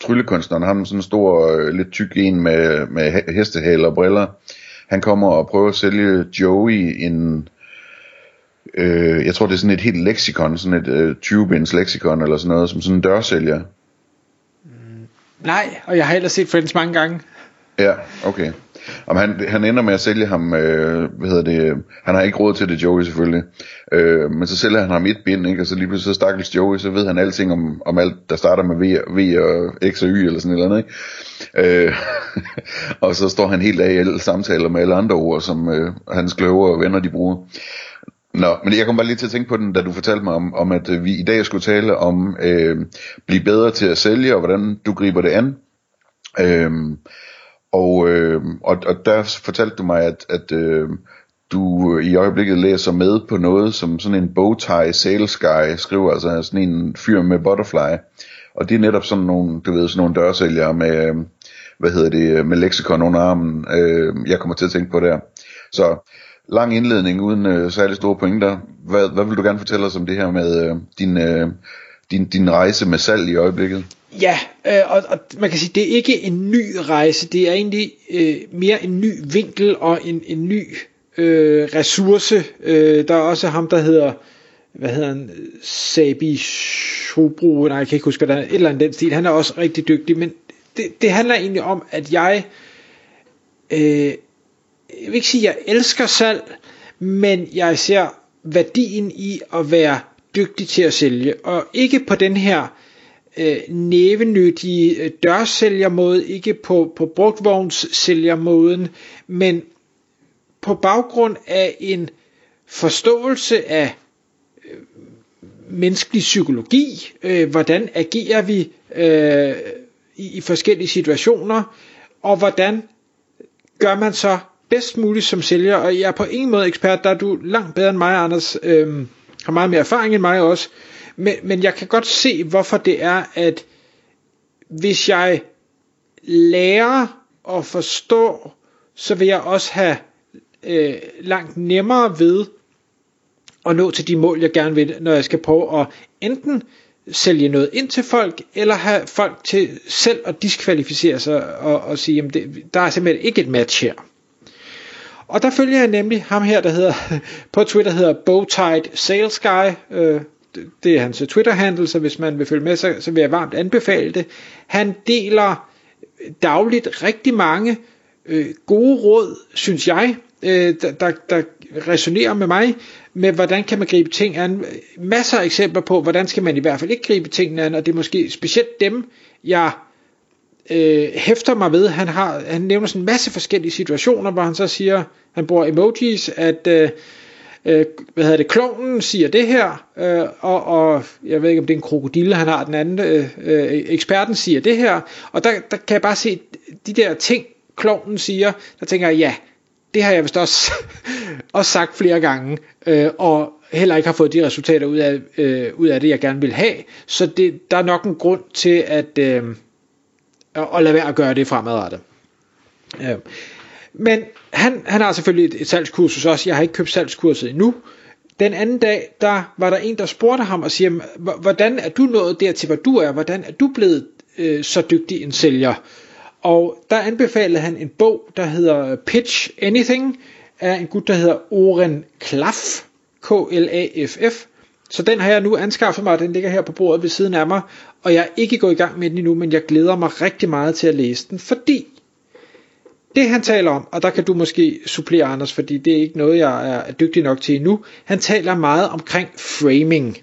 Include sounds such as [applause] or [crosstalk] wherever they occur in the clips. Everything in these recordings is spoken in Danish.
tryllekunstneren, ham sådan en stor, øh, lidt tyk en med, med hestehale og briller, han kommer og prøver at sælge Joey en, øh, jeg tror det er sådan et helt leksikon, sådan et øh, 20 leksikon eller sådan noget, som sådan en dørsælger. Nej, og jeg har ellers set Friends mange gange. Ja, okay. Om han, han ender med at sælge ham, øh, hvad hedder det, han har ikke råd til det, Joey selvfølgelig, øh, men så sælger han ham et bind, ikke? og så lige pludselig så stakkels Joey, så ved han alting om, om alt, der starter med V, v og X og Y eller sådan eller noget, ikke? Øh, [laughs] og så står han helt af i alle samtaler med alle andre ord, som øh, hans kløver og venner de bruger. Nå, men jeg kom bare lige til at tænke på den, da du fortalte mig om, om at øh, vi i dag skulle tale om øh, blive bedre til at sælge, og hvordan du griber det an. Øh, og, øh, og, og der fortalte du mig, at, at øh, du i øjeblikket læser med på noget, som sådan en bowtie sales guy skriver, altså sådan en fyr med butterfly. Og det er netop sådan nogle, du ved, sådan nogle dørsælgere med, øh, hvad hedder det, med leksikon under armen, øh, jeg kommer til at tænke på der. Så lang indledning uden øh, særlig store pointer. Hvad, hvad vil du gerne fortælle os om det her med øh, din, øh, din, din rejse med salg i øjeblikket? Ja, øh, og, og man kan sige, det er ikke en ny rejse, det er egentlig øh, mere en ny vinkel og en, en ny øh, ressource. Øh, der er også ham, der hedder, hvad hedder han, Sabi Shobro, nej, jeg kan ikke huske, hvad der er, et eller andet den stil. Han er også rigtig dygtig, men det, det handler egentlig om, at jeg, øh, jeg vil ikke sige, at jeg elsker salg, men jeg ser værdien i at være dygtig til at sælge, og ikke på den her øh, nævenyttige øh, dørsælgermåde, ikke på, på brugtvognssælgermåden, men på baggrund af en forståelse af øh, menneskelig psykologi, øh, hvordan agerer vi øh, i, i forskellige situationer, og hvordan gør man så bedst muligt som sælger, og jeg er på ingen måde ekspert, der er du langt bedre end mig, Anders, øh, har meget mere erfaring end mig også, men, men jeg kan godt se, hvorfor det er, at hvis jeg lærer at forstå, så vil jeg også have øh, langt nemmere ved at nå til de mål, jeg gerne vil, når jeg skal prøve at enten sælge noget ind til folk, eller have folk til selv at diskvalificere sig og, og sige, at der er simpelthen ikke et match her. Og der følger jeg nemlig ham her, der hedder, [laughs] på Twitter hedder Bowtied Sales Guy, øh, det er hans Twitter-handle, så hvis man vil følge med, så, så vil jeg varmt anbefale det. Han deler dagligt rigtig mange øh, gode råd, synes jeg, øh, der, der, der resonerer med mig, med hvordan kan man gribe ting an. Masser af eksempler på, hvordan skal man i hvert fald ikke gribe tingene an, og det er måske specielt dem, jeg øh, hæfter mig ved. Han, har, han nævner sådan en masse forskellige situationer, hvor han så siger, han bruger emojis, at øh, øh, hvad hedder det, klonen siger det her, øh, og, og jeg ved ikke om det er en krokodille, han har den anden, øh, øh, eksperten siger det her, og der, der kan jeg bare se de der ting, klonen siger, der tænker jeg, ja, det har jeg vist også, [laughs] også sagt flere gange, øh, og heller ikke har fået de resultater ud af, øh, ud af det, jeg gerne vil have, så det, der er nok en grund til at, øh, at lade være at gøre det fremadrettet. Øh. Men han, han har selvfølgelig et, et salgskursus også. Jeg har ikke købt salgskurset endnu. Den anden dag, der var der en, der spurgte ham og siger, hvordan er du nået dertil, hvor du er? Hvordan er du blevet øh, så dygtig en sælger? Og der anbefalede han en bog, der hedder Pitch Anything, af en gut, der hedder Oren Klaff, K-L-A-F-F. Så den har jeg nu anskaffet mig, og den ligger her på bordet ved siden af mig, og jeg er ikke gået i gang med den endnu, men jeg glæder mig rigtig meget til at læse den, fordi det han taler om, og der kan du måske supplere Anders, fordi det er ikke noget, jeg er dygtig nok til endnu, han taler meget omkring framing.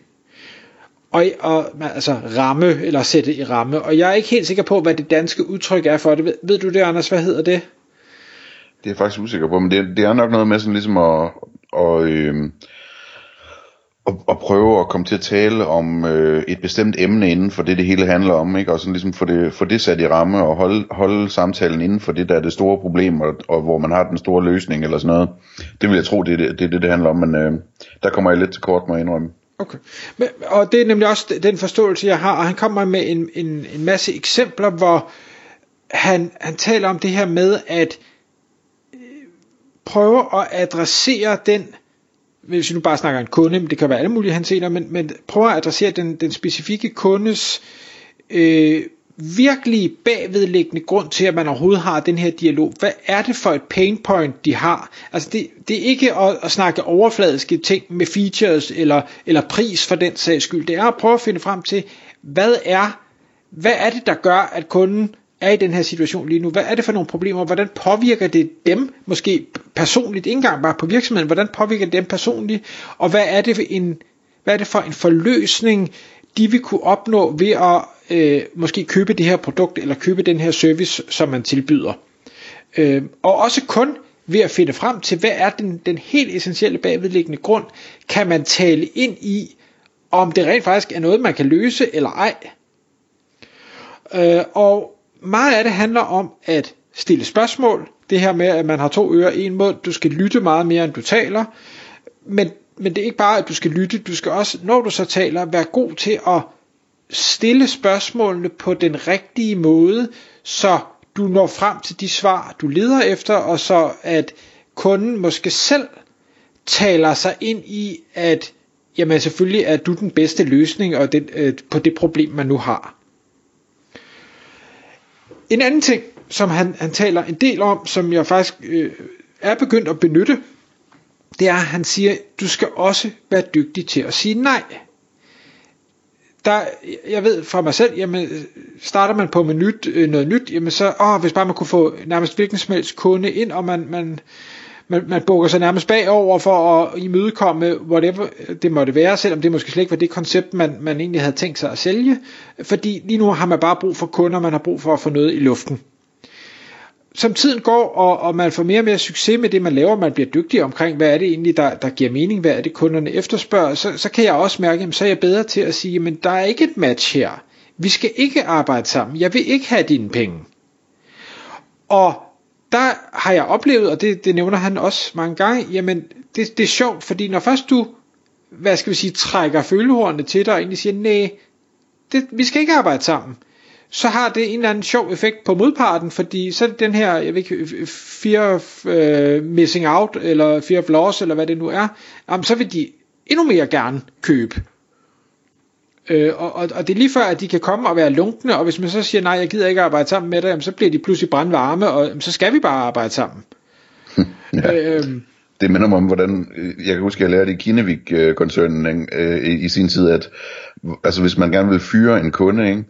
Og, og altså ramme, eller sætte i ramme. Og jeg er ikke helt sikker på, hvad det danske udtryk er for det. Ved, ved du det, Anders? Hvad hedder det? Det er jeg faktisk usikker på, men det, det er nok noget med sådan ligesom at, og, øh, og, og prøve at komme til at tale om øh, et bestemt emne inden for det, det hele handler om, ikke? og sådan ligesom få det, få det sat i ramme og holde, holde samtalen inden for det, der er det store problem, og, og hvor man har den store løsning eller sådan noget. Det vil jeg tro, det er det, det, det, handler om, men øh, der kommer jeg lidt til kort, må at indrømme. Okay. Men, og det er nemlig også den forståelse, jeg har, og han kommer med en, en, en masse eksempler, hvor han, han taler om det her med at øh, prøve at adressere den hvis vi nu bare snakker en kunde, men det kan være alle mulige henseender, men, men prøv at adressere den, den specifikke kundes øh, virkelig bagvedliggende grund til, at man overhovedet har den her dialog. Hvad er det for et pain point, de har? Altså det, det er ikke at, at snakke overfladiske ting med features eller, eller pris for den sags skyld. Det er at prøve at finde frem til, hvad er, hvad er det, der gør, at kunden er i den her situation lige nu. Hvad er det for nogle problemer? Hvordan påvirker det dem, måske personligt, ikke engang bare på virksomheden, hvordan påvirker det dem personligt? Og hvad er det for en, hvad er det for en forløsning, de vil kunne opnå ved at øh, måske købe det her produkt, eller købe den her service, som man tilbyder. Øh, og også kun ved at finde frem til, hvad er den, den helt essentielle bagvedliggende grund, kan man tale ind i, om det rent faktisk er noget, man kan løse eller ej. Øh, og meget af det handler om at stille spørgsmål. Det her med, at man har to ører, en mund. Du skal lytte meget mere, end du taler. Men, men det er ikke bare, at du skal lytte. Du skal også, når du så taler, være god til at stille spørgsmålene på den rigtige måde, så du når frem til de svar, du leder efter, og så at kunden måske selv taler sig ind i, at jamen selvfølgelig er du den bedste løsning og den, øh, på det problem, man nu har. En anden ting, som han, han taler en del om, som jeg faktisk øh, er begyndt at benytte, det er, at han siger, du skal også være dygtig til at sige nej. Der, jeg ved fra mig selv, jamen, starter man på med nyt, øh, noget nyt, jamen så, åh, hvis bare man kunne få nærmest hvilken som helst kunde ind, og man, man man, man bukker sig nærmest bagover for at imødekomme whatever det måtte være, selvom det måske slet ikke var det koncept, man, man egentlig havde tænkt sig at sælge, fordi lige nu har man bare brug for kunder, man har brug for at få noget i luften. Som tiden går, og, og man får mere og mere succes med det, man laver, man bliver dygtig omkring, hvad er det egentlig, der, der giver mening, hvad er det, kunderne efterspørger, så, så kan jeg også mærke, at så er jeg bedre til at sige, men der er ikke et match her. Vi skal ikke arbejde sammen. Jeg vil ikke have dine penge. Og der har jeg oplevet, og det, det nævner han også mange gange, jamen det, det er sjovt, fordi når først du, hvad skal vi sige, trækker følehornene til dig og egentlig siger, nej, det, vi skal ikke arbejde sammen, så har det en eller anden sjov effekt på modparten, fordi så er det den her, jeg ved ikke, fear of uh, missing out, eller fear of loss, eller hvad det nu er, jamen, så vil de endnu mere gerne købe. Øh, og, og, og det er lige før, at de kan komme og være lunkne, og hvis man så siger, nej, jeg gider ikke arbejde sammen med dig, jamen, så bliver de pludselig brandvarme, og jamen, så skal vi bare arbejde sammen. [laughs] ja. øhm, det minder mig om, hvordan, jeg kan huske, at jeg lærte i Kinevik-koncernen øh, i, i sin tid, at altså, hvis man gerne vil fyre en kunde, ikke?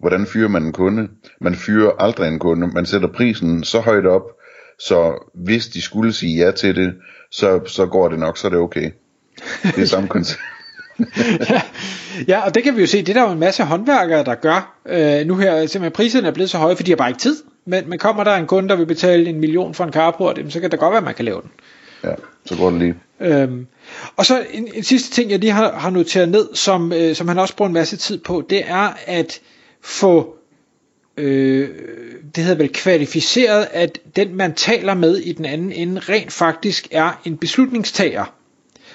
hvordan fyrer man en kunde? Man fyrer aldrig en kunde, man sætter prisen så højt op, så hvis de skulle sige ja til det, så, så går det nok, så er det okay. Det er samme [laughs] koncept ja, ja, og det kan vi jo se, det er der jo en masse håndværkere, der gør. Øh, nu her, simpelthen priserne er blevet så høje, fordi de har bare ikke tid. Men, men kommer der en kunde, der vil betale en million for en carport, så kan det godt være, at man kan lave den. Ja, så går det lige. Øhm, og så en, en sidste ting, jeg lige har, har noteret ned, som, øh, som han også bruger en masse tid på, det er at få, øh, det hedder vel kvalificeret, at den man taler med i den anden ende rent faktisk er en beslutningstager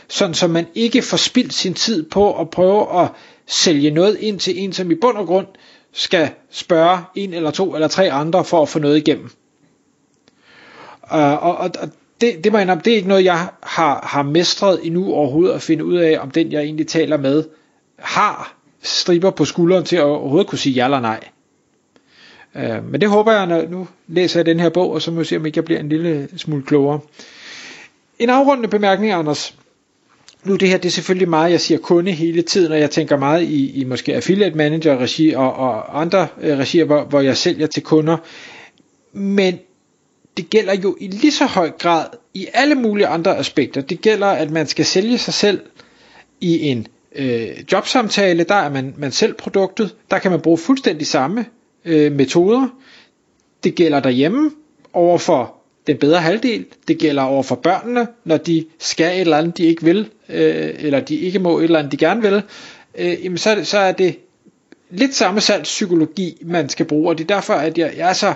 sådan så man ikke får spildt sin tid på at prøve at sælge noget ind til en, som i bund og grund skal spørge en eller to eller tre andre for at få noget igennem. Øh, og, og, og det, det må jeg det er ikke noget, jeg har, har mestret endnu overhovedet at finde ud af, om den jeg egentlig taler med, har striber på skulderen til at overhovedet kunne sige ja eller nej. Øh, men det håber jeg, når nu læser jeg den her bog, og så må jeg se, om ikke jeg bliver en lille smule klogere. En afrundende bemærkning, Anders nu det her, det er selvfølgelig meget, jeg siger kunde hele tiden, og jeg tænker meget i, i måske affiliate manager regi og, og andre øh, regier, hvor, hvor jeg sælger til kunder. Men det gælder jo i lige så høj grad i alle mulige andre aspekter. Det gælder, at man skal sælge sig selv i en øh, jobsamtale, der er man, man selv produktet, der kan man bruge fuldstændig samme øh, metoder. Det gælder derhjemme over for den bedre halvdel. Det gælder over for børnene, når de skal et eller andet, de ikke vil, øh, eller de ikke må et eller andet, de gerne vil. Øh, jamen så, så er det lidt samme salgspsykologi, man skal bruge, og det er derfor, at jeg, jeg er så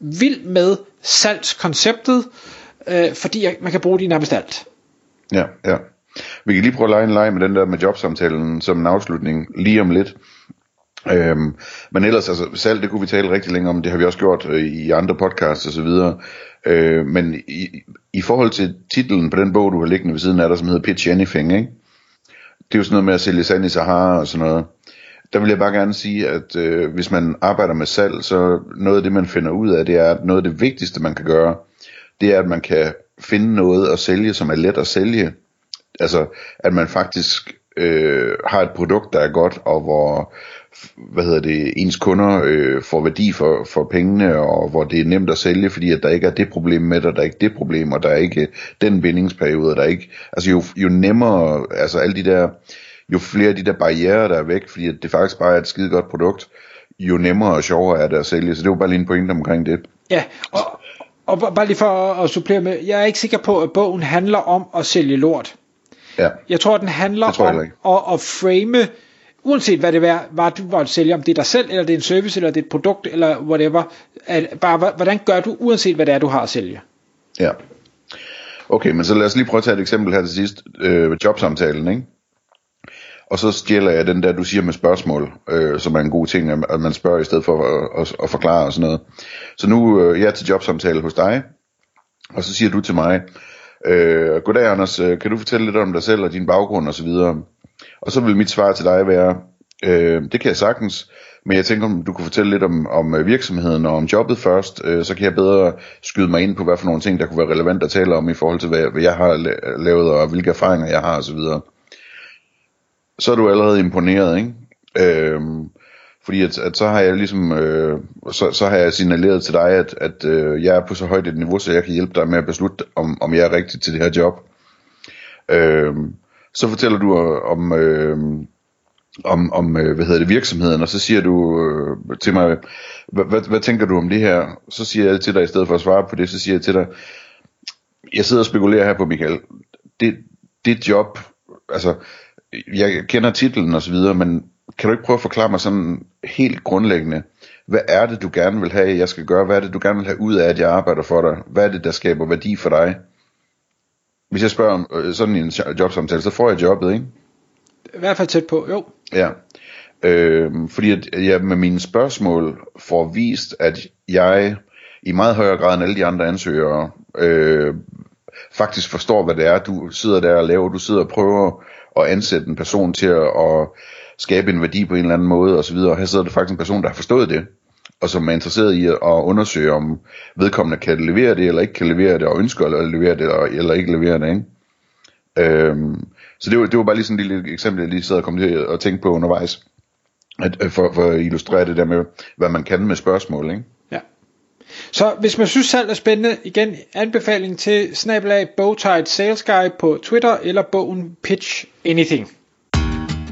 vild med salgskonceptet, øh, fordi jeg, man kan bruge det i nærmest alt. Ja, ja. Vi kan lige prøve at lege en leg med den der med jobsamtalen som en afslutning lige om lidt. Øhm, men ellers, altså salg, det kunne vi tale rigtig længe om, det har vi også gjort øh, i andre podcasts og så videre. Øh, men i, i forhold til titlen på den bog, du har liggende ved siden af dig, som hedder Pitch Anything, ikke? det er jo sådan noget med at sælge sand i Sahara og sådan noget. Der vil jeg bare gerne sige, at øh, hvis man arbejder med salg, så noget af det, man finder ud af, det er, at noget af det vigtigste, man kan gøre, det er, at man kan finde noget at sælge, som er let at sælge. Altså, at man faktisk øh, har et produkt, der er godt, og hvor hvad hedder det, ens kunder øh, får værdi for, for pengene, og hvor det er nemt at sælge, fordi at der ikke er det problem med det, der er ikke det problem, og der er ikke den bindingsperiode, der er ikke, altså jo, jo nemmere, altså alle de der, jo flere af de der barriere, der er væk, fordi at det faktisk bare er et skide godt produkt, jo nemmere og sjovere er det at sælge, så det var bare lige en pointe omkring det. Ja, og, og bare lige for at supplere med, jeg er ikke sikker på, at bogen handler om at sælge lort. Ja. Jeg tror, den handler tror om at, at frame, uanset hvad det var, var du var at sælge, om det er dig selv, eller det er en service, eller det er et produkt, eller whatever, at bare, hvordan gør du, uanset hvad det er, du har at sælge? Ja. Okay, men så lad os lige prøve at tage et eksempel her til sidst. Øh, jobsamtalen, ikke? Og så stjæler jeg den der, du siger med spørgsmål, øh, som er en god ting, at man spørger i stedet for at, at, at forklare og sådan noget. Så nu øh, jeg er til jobsamtale hos dig, og så siger du til mig, øh, Goddag Anders, øh, kan du fortælle lidt om dig selv og din baggrund og så videre? Og så vil mit svar til dig være, øh, det kan jeg sagtens, men jeg tænker, om du kunne fortælle lidt om, om øh, virksomheden og om jobbet først, øh, så kan jeg bedre skyde mig ind på, hvad for nogle ting, der kunne være relevant at tale om i forhold til, hvad, hvad jeg har lavet og hvilke erfaringer jeg har og så videre. Så er du allerede imponeret, ikke? Øhm, fordi at, at så har jeg ligesom øh, så, så har jeg signaleret til dig at, at øh, jeg er på så højt et niveau så jeg kan hjælpe dig med at beslutte om, om jeg er rigtig til det her job. Øh, så fortæller du om øh, om, om øh, hvad hedder det virksomheden og så siger du øh, til mig hvad, hvad, hvad tænker du om det her? Så siger jeg til dig i stedet for at svare på det så siger jeg til dig jeg sidder og spekulerer her på Michael det, det job altså jeg kender titlen og så videre, men kan du ikke prøve at forklare mig sådan helt grundlæggende, hvad er det du gerne vil have, jeg skal gøre? Hvad er det du gerne vil have ud af, at jeg arbejder for dig? Hvad er det, der skaber værdi for dig? Hvis jeg spørger om øh, sådan en jobsamtale, så får jeg jobbet, ikke? I hvert fald tæt på, jo. Ja. Øh, fordi at jeg med mine spørgsmål får vist, at jeg i meget højere grad end alle de andre ansøgere øh, faktisk forstår, hvad det er, du sidder der og laver. Du sidder og prøver at ansætte en person til at, at skabe en værdi på en eller anden måde osv. Og her sidder der faktisk en person, der har forstået det, og som er interesseret i at undersøge, om vedkommende kan levere det, eller ikke kan levere det, og ønsker at levere det, eller- eller ikke levere det. Ikke? Øhm, så det var, det var bare lige sådan et lille eksempel, jeg lige sad og kom til at tænke på undervejs, at, øh, for, for at illustrere det der med, hvad man kan med spørgsmål. Ikke? Ja. Så hvis man synes salg er spændende, igen anbefaling til snabelag Bowtied Sales Guy på Twitter eller bogen Pitch Anything.